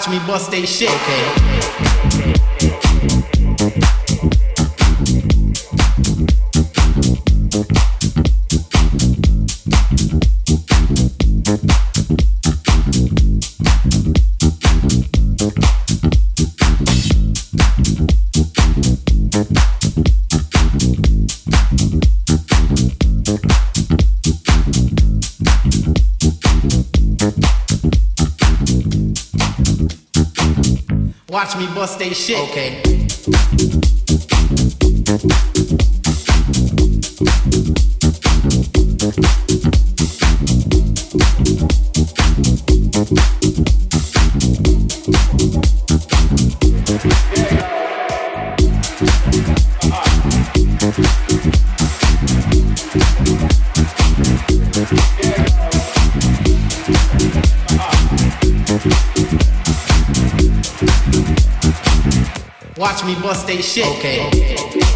Watch me bust they shit. Okay. Bust they shit. Okay. Watch me bust they shit. Okay. Pum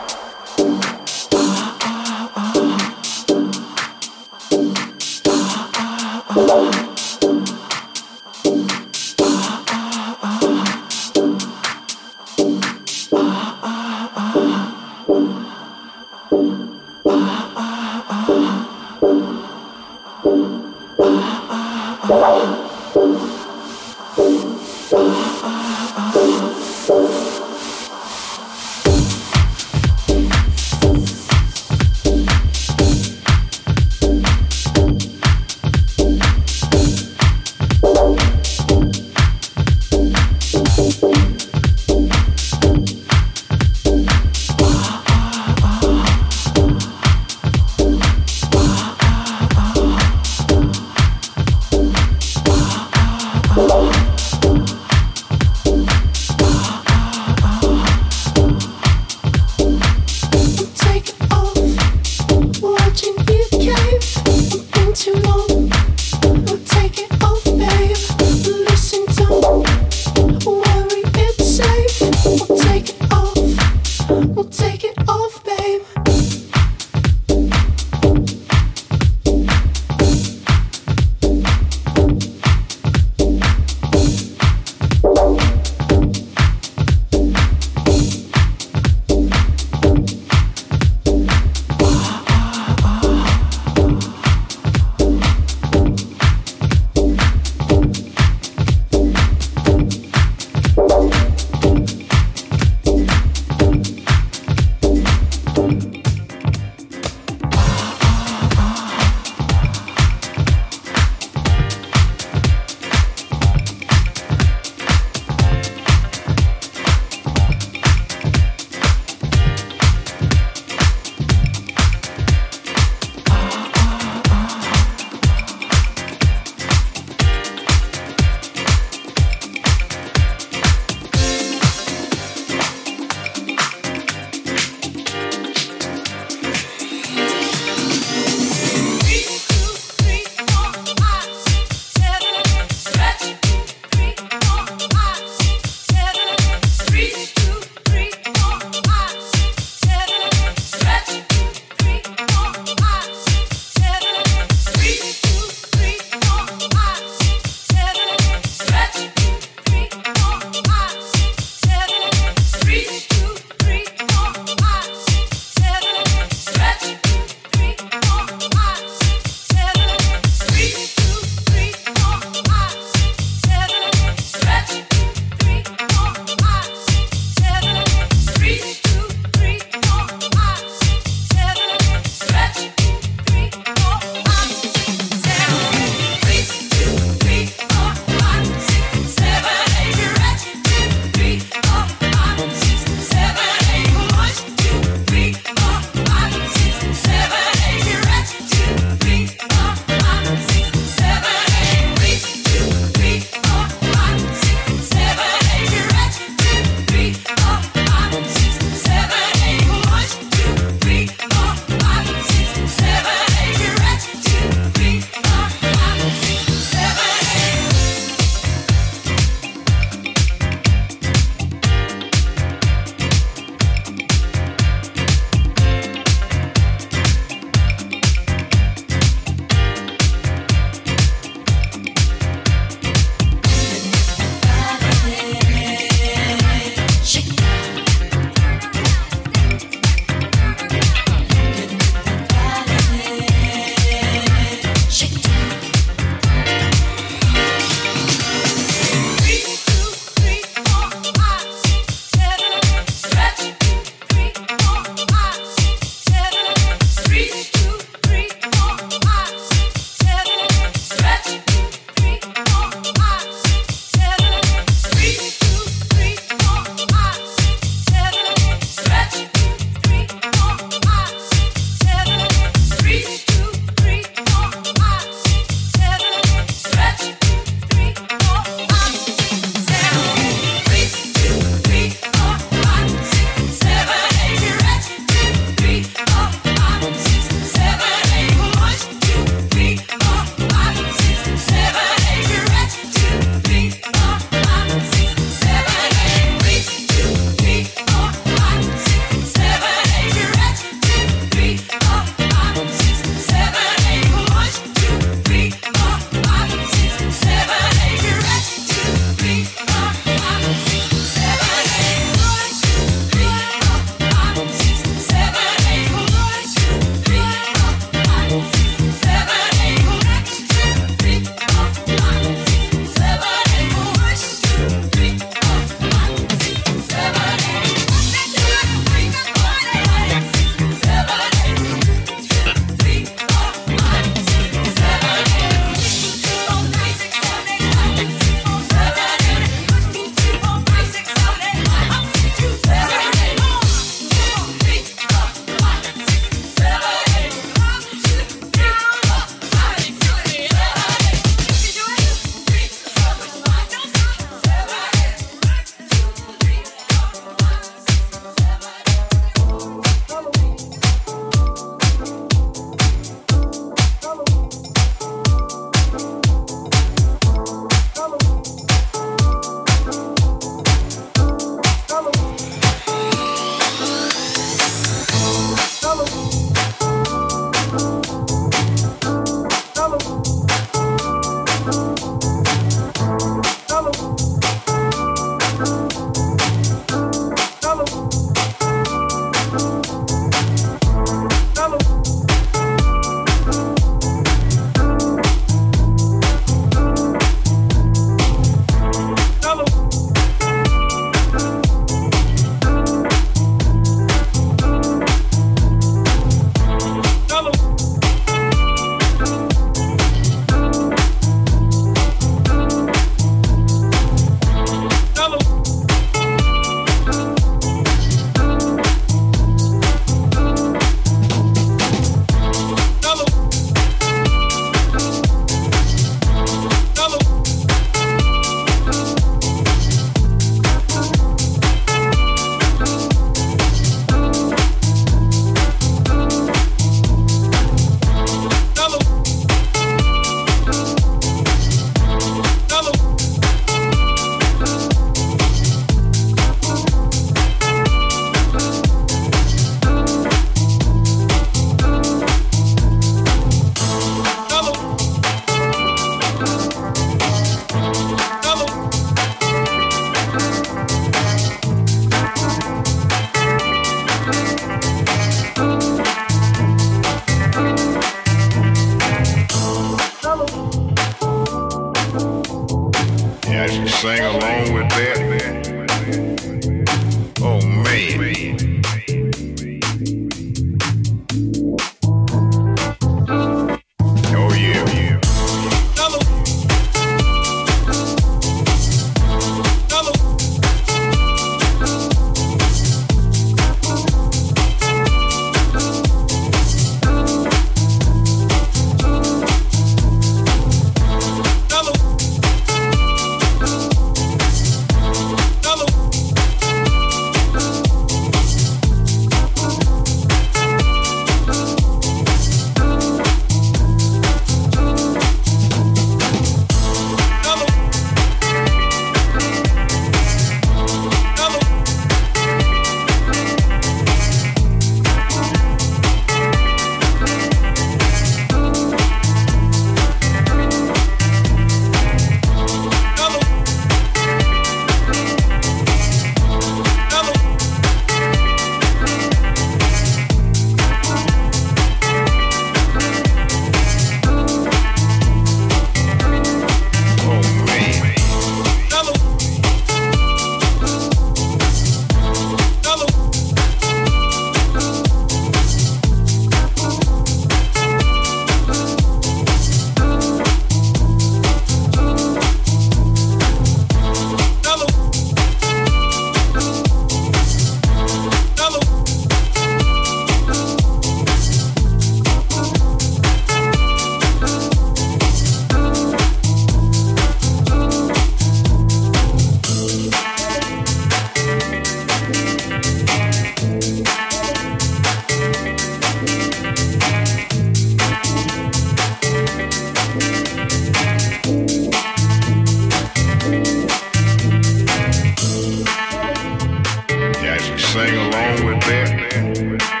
sing along with that.